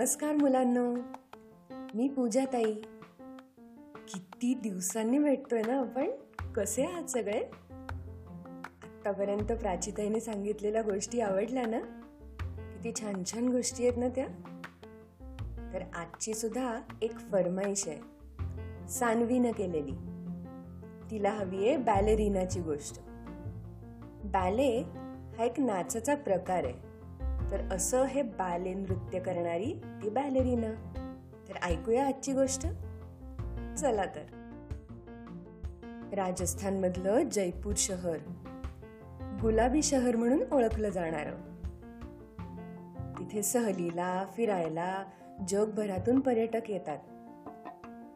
नमस्कार मुलांनो. मी पूजा ताई किती दिवसांनी भेटतोय ना आपण? कसे आहात सगळे? आतापर्यंत प्राचीताईने सांगितलेल्या गोष्टी आवडल्या ना? किती छान छान गोष्टी आहेत ना त्या. तर आजची सुद्धा एक फरमाईश आहे. सानवीनं केलेली. तिला हवी आहे बॅलेरिनाची गोष्ट. बॅले हा एक नाचाचा प्रकार आहे. तर असं हे बॅले नृत्य करणारी ती बॅलेरिना. तर ऐकूया आजची गोष्ट. चला तर. राजस्थानमधलं जयपूर शहर. गुलाबी शहर म्हणून ओळखलं जाणार. तिथे सहलीला फिरायला जगभरातून पर्यटक येतात.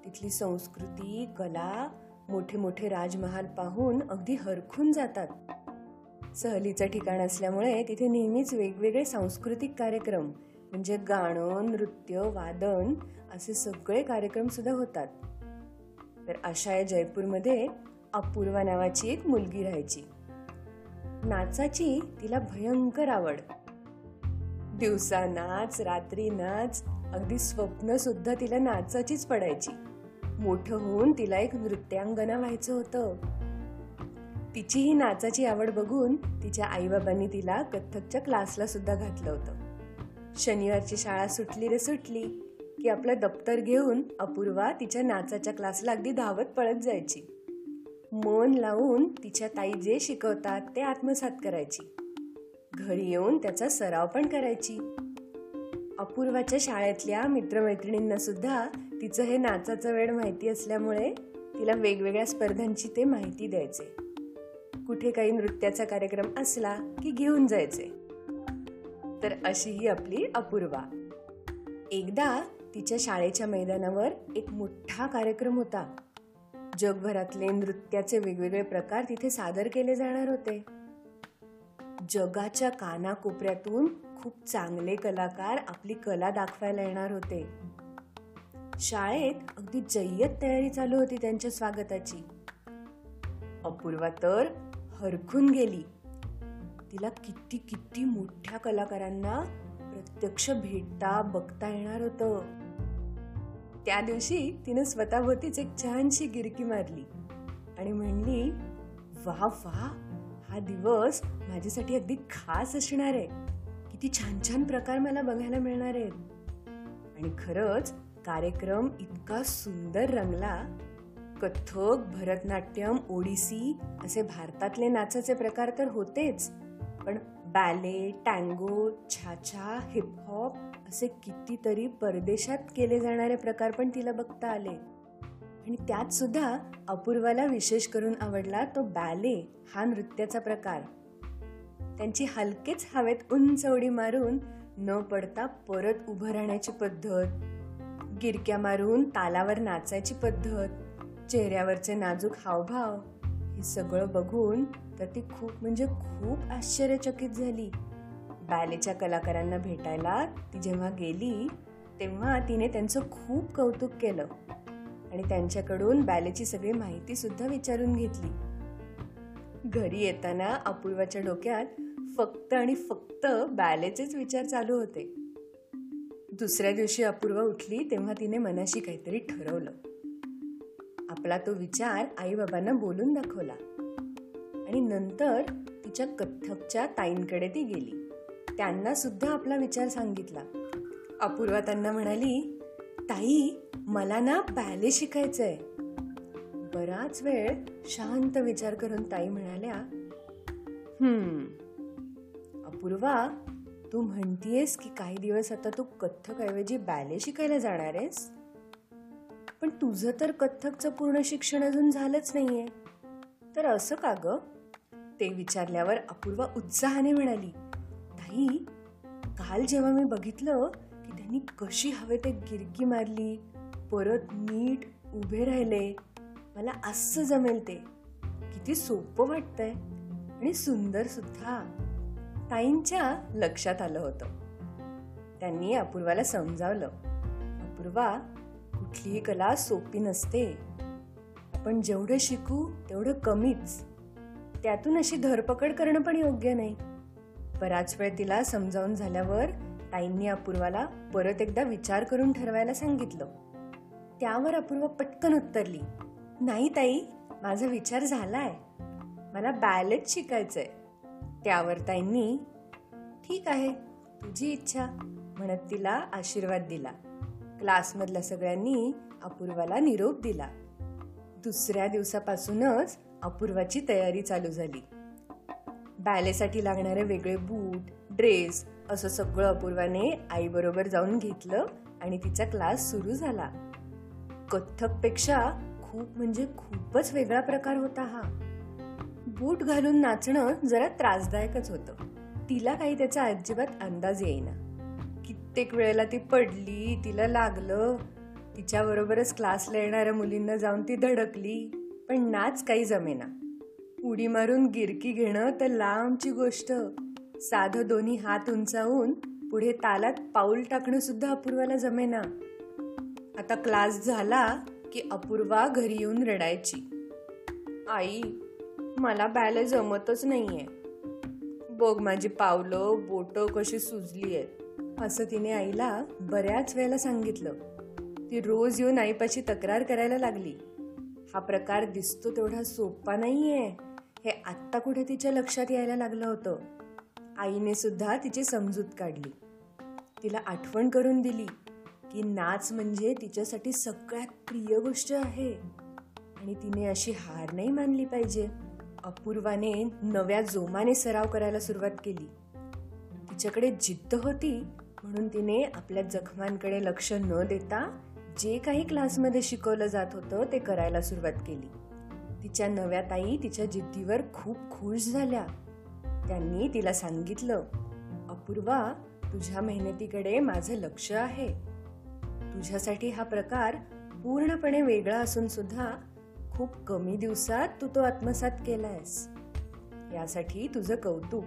तिथली संस्कृती कला मोठे मोठे राजमहाल पाहून अगदी हरखून जातात. सहलीचं ठिकाण असल्यामुळे तिथे नेहमीच वेगवेगळे सांस्कृतिक कार्यक्रम म्हणजे गाणं नृत्य वादन असे सगळे कार्यक्रम सुद्धा होतात. तर अशा या जयपूरमध्ये अपूर्वा नावाची एक मुलगी राहायची. नाचाची तिला भयंकर आवड. दिवसा नाच रात्री नाच अगदी स्वप्न सुद्धा तिला नाचाचीच पडायची. मोठं होऊन तिला एक नृत्यांगना व्हायचं होतं. तिची ही नाचाची आवड बघून तिच्या आईबाबांनी तिला कथ्थकच्या क्लासला सुद्धा घातलं होतं. शनिवारची शाळा सुटली रे सुटली की आपलं दप्तर घेऊन अपूर्वा तिच्या नाचाच्या क्लासला अगदी धावत पळत जायची. मन लावून तिच्या ताई जे शिकवतात ते आत्मसात करायची. घरी येऊन त्याचा सराव पण करायची. अपूर्वाच्या शाळेतल्या मित्रमैत्रिणींना सुद्धा तिचं हे नाचाचं वेळ माहिती असल्यामुळे तिला वेगवेगळ्या स्पर्धांची ते माहिती द्यायचे. कुठे काही नृत्याचा कार्यक्रम असला की घेऊन जायचे. तर अशी ही आपली अपूर्वा. एकदा तिच्या शाळेच्या मैदानावर एक मोठा कार्यक्रम होता. जगभरातले नृत्याचे वेगवेगळे प्रकार तिथे सादर केले जाणार होते. जगाच्या कानाकोपऱ्यातून खूप चांगले कलाकार आपली कला दाखवायला येणार होते. शाळेत अगदी जय्यत तयारी चालू होती त्यांच्या स्वागताची. अपूर्वा तर हरखून गेली. तिला किती किती मोठ्या कलाकारांना प्रत्यक्ष भेटता बघता येणार होतं. त्या दिवशी तिने स्वतःभोवतीच एक छानशी गिरकी मारली आणि म्हणली वा वा हा दिवस माझ्यासाठी अगदी खास असणार आहे. किती छान छान प्रकार मला बघायला मिळणार आहेत. आणि खरंच कार्यक्रम इतका सुंदर रंगला कथ्थक भरतनाट्यम ओडिसी असे भारतातले नाचाचे प्रकार तर होतेच. पण बॅले टँगो छाछा हिपहॉप असे कितीतरी परदेशात केले जाणारे प्रकार पण तिला बघता आले. आणि त्यात सुद्धा अपूर्वाला विशेष करून आवडला तो बॅले हा नृत्याचा प्रकार. त्यांची हलकेच हवेत उंच उडी मारून न पडता परत उभं राहण्याची पद्धत गिरक्या मारून तालावर नाचायची पद्धत चेहऱ्यावरचे नाजूक हावभाव हे सगळं बघून तर ती खूप म्हणजे खूप आश्चर्यचकित झाली. बॅलेच्या कलाकारांना भेटायला ती जेव्हा गेली तेव्हा तिने त्यांचं खूप कौतुक केलं. आणि त्यांच्याकडून बॅलेची सगळी माहिती सुद्धा विचारून घेतली. घरी येताना अपूर्वाच्या डोक्यात फक्त आणि फक्त बॅलेचेच विचार चालू होते. दुसऱ्या दिवशी अपूर्वा उठली तेव्हा तिने मनाशी काहीतरी ठरवलं. आपला तो विचार आईबाबांना बोलून दाखवला. आणि नंतर तिच्या कथ्थकच्या ताईंकडे ती गेली. त्यांना सुद्धा आपला विचार सांगितला. अपूर्वा त्यांना म्हणाली ताई मला ना बॅले शिकायचंय. बराच वेळ शांत विचार करून ताई म्हणाल्या हम्म अपूर्वा तू म्हणतीयेस की काही दिवस आता तू कथ्थक ऐवजी बॅले शिकायला जाणार आहेस? पण तुझं तर कथ्थकचं पूर्ण शिक्षण अजून झालंच नाही आहे तर असं का ग? ते विचारल्यावर अपूर्वा उत्साहाने म्हणाली ताई काल जेव्हा मी बघितलं की त्यांनी कशी हवे ते गिरकी मारली परत नीट उभे राहिले मला असं जमेल ते. किती सोपं वाटतंय आणि सुंदर सुद्धा. ताईंच्या लक्षात आलं होतं. त्यांनी अपूर्वाला समजावलं. अपूर्वा कुठलीही कला सोपी नसते. आपण जेवढं शिकू तेवढं कमीच. त्यातून अशी धरपकड करणं पण योग्य नाही. बराच वेळ तिला समजावून झाल्यावर ताईंनी अपूर्वाला परत एकदा विचार करून ठरवायला सांगितलं. त्यावर अपूर्वा पटकन उत्तरली नाही ताई माझा विचार झालाय. मला बॅलेट शिकायचंय. त्यावर ताईंनी ठीक आहे तुझी इच्छा म्हणत तिला आशीर्वाद दिला. क्लासमधल्या सगळ्यांनी अपूर्वाला निरोप दिला. दुसऱ्या दिवसापासूनच अपूर्वाची तयारी चालू झाली. बॅलेसाठी लागणारे वेगळे बूट ड्रेस असं सगळं अपूर्वाने आईबरोबर जाऊन घेतलं आणि तिचा क्लास सुरू झाला. कथ्थकपेक्षा खूप म्हणजे खूपच वेगळा प्रकार होता हा. बूट घालून नाचणं जरा त्रासदायकच होतं. तिला काही त्याचा अजिबात अंदाज येईना. कित्येक वेळेला ती पडली तिला लागलं. तिच्याबरोबरच क्लासला येणाऱ्या मुलींना जाऊन ती धडकली पण नाच काही जमेना. उडी मारून गिरकी घेणं तर लांबची गोष्ट. साधं दोन्ही हात उंचावून पुढे तालात पाऊल टाकणं सुद्धा अपूर्वाला जमेना. आता क्लास झाला की अपूर्वा घरी येऊन रडायची. आई मला बॅले जमतच नाहीये. बघ माझी पावलं बोटं कशी सुजली आहेत. असं तिने आईला बऱ्याच वेळेला सांगितलं. ती रोज येऊन आईपाशी तक्रार करायला लागली. हा प्रकार दिसतो तेवढा सोपा नाहीये. हे आत्ता कुठे तिच्या लक्षात यायला लागलं होतं? आईने सुद्धा तिची समजूत काढली. तिला आठवण करून दिली की नाच म्हणजे तिच्यासाठी सगळ्यात प्रिय गोष्ट आहे. आणि तिने अशी हार नाही मानली पाहिजे. अपूर्वाने नव्या जोमाने सराव करायला सुरुवात केली. तिच्याकडे जिद्द होती म्हणून तिने आपल्या जखमांकडे लक्ष न देता जे काही क्लासमध्ये शिकवलं जात होतं ते करायला सुरुवात केली. तिच्या नव्या ताई तिच्या जिद्दीवर खूप खुश झाल्या. त्यांनी तिला सांगितलं अपूर्वा तुझ्या मेहनतीकडे माझं लक्ष आहे. तुझ्यासाठी हा प्रकार पूर्णपणे वेगळा असून सुद्धा खूप कमी दिवसात तू तो आत्मसात केलायस. यासाठी तुझं कौतुक.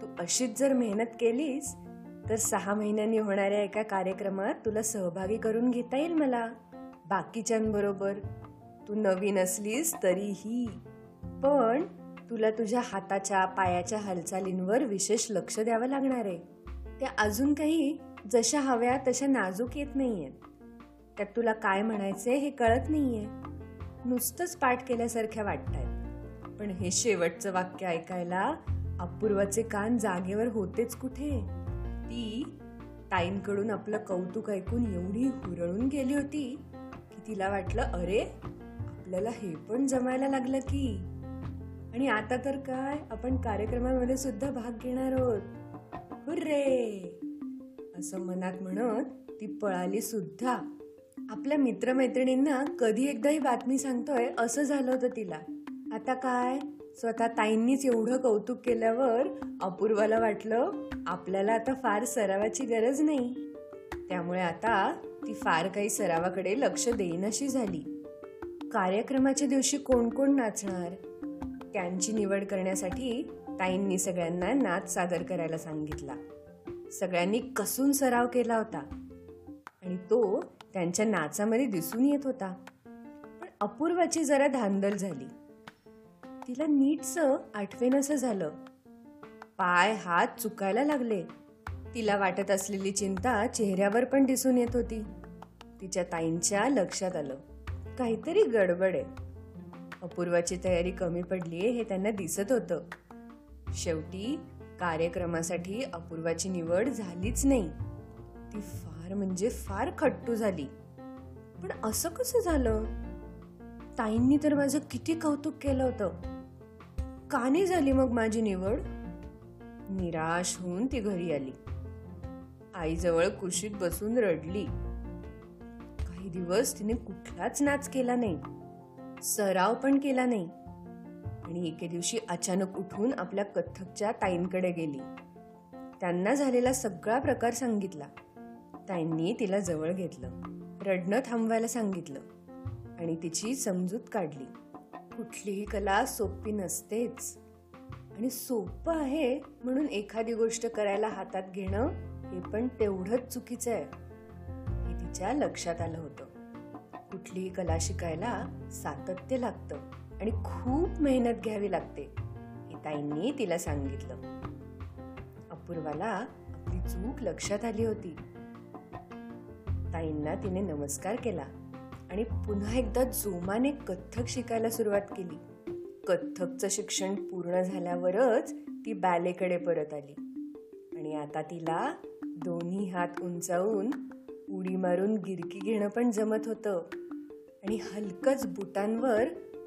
तू अशीच जर मेहनत केलीस तर सहा महिन्यांनी होणाऱ्या एका कार्यक्रमात तुला सहभागी करून घेता येईल मला. बाकीच्यांबरोबर तू नवीन असलीस तरीही. पण तुला तुझ्या हाताच्या पायाच्या हालचालींवर विशेष लक्ष द्यावं लागणार आहे. त्या अजून काही जशा हव्या तशा नाजूक येत नाही आहेत त्यात तुला काय म्हणायचंय हे कळत नाही आहे नुसतंच पाठ केल्यासारख्या वाटतायत. पण हे शेवटचं वाक्य ऐकायला अपूर्वाचे कान जागेवर होतेच कुठे? ती ताईंकडून आपलं कौतुक ऐकून एवढी हुरळून गेली होती की तिला वाटलं अरे आपल्याला हे पण जमायला लागलं की. आणि आता तर काय आपण कार्यक्रमामध्ये सुद्धा भाग घेणार आहोत. हुर्रे! असं मनात म्हणत ती पळाली सुद्धा. आपल्या मित्रमैत्रिणींना कधी एकदा ही बातमी सांगतोय असं झालं होतं तिला. आता काय? स्वतः ताईंनीच एवढं कौतुक केल्यावर अपूर्वाला वाटलं आपल्याला आता फार सरावाची गरज नाही. त्यामुळे आता ती फार काही सरावाकडे लक्ष देईनशी झाली. कार्यक्रमाच्या दिवशी कोण कोण नाचणार? त्यांची निवड करण्यासाठी ताईंनी सगळ्यांना नाच सादर करायला सांगितला. सगळ्यांनी कसून सराव केला होता. आणि तो त्यांच्या नाचामध्ये दिसून येत होता. पण अपूर्वाची जरा धांदल झाली. तिला नीटसं आठवेनसं झालं. पाय हात चुकायला लागले. तिला वाटत असलेली चिंता चेहऱ्यावर पण दिसून येत होती. तिच्या ताईंच्या लक्षात आलं. काहीतरी गडबड आहे. अपूर्वाची तयारी कमी पडली हे त्यांना दिसत होतं. शेवटी कार्यक्रमासाठी अपूर्वाची निवड झालीच नाही. ती फार म्हणजे फार खट्टू झाली. पण असं कसं झालं? ताईंनी तर माझं किती कौतुक केलं होतं. काने झाली मग माझी निवड? निराश होऊन ती घरी आली. आईजवळ कुशीत बसून रडली. काही दिवस तिने कुठलाच नाच केला नाही. सराव पण केला नाही. आणि एके दिवशी अचानक उठून आपल्या कथकच्या ताईंकडे गेली. त्यांना झालेला सगळा प्रकार सांगितला. ताईंनी तिला जवळ घेतलं. रडणं थांबवायला सांगितलं. आणि तिची समजूत काढली. कुठलीही कला सोपी नसतेच. आणि सोपं आहे म्हणून एखादी गोष्ट करायला हातात घेणं हे पण तेवढंच चुकीचं आहे. हे तिच्या लक्षात आलं होतं. कुठलीही कला शिकायला सातत्य लागतं आणि खूप मेहनत घ्यावी लागते हे ताईंनी तिला सांगितलं. अपूर्वाला आपली चूक लक्षात आली होती. ताईंना तिने नमस्कार केला. आणि पुन्हा एकदा जोमाने कथ्थक शिकायला सुरुवात केली. कथ्थकचं शिक्षण पूर्ण झाल्यावरच ती बॅलेकडे परत आली. आणि आता तिला दोन्ही हात उंचावून उडी मारून गिरकी घेणं पण जमत होतं. आणि हलकच बुटांवर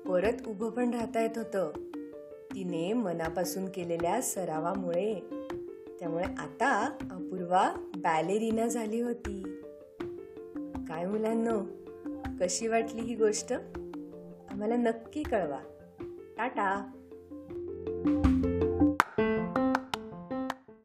परत उभं पण राहता येत होतं. तिने मनापासून केलेल्या सरावामुळे. त्यामुळे आता अपूर्वा बॅलेरिना झाली होती. काय मुलांनो? कशी वाटली ही गोष्ट? आम्हाला नक्की कळवा. टाटा!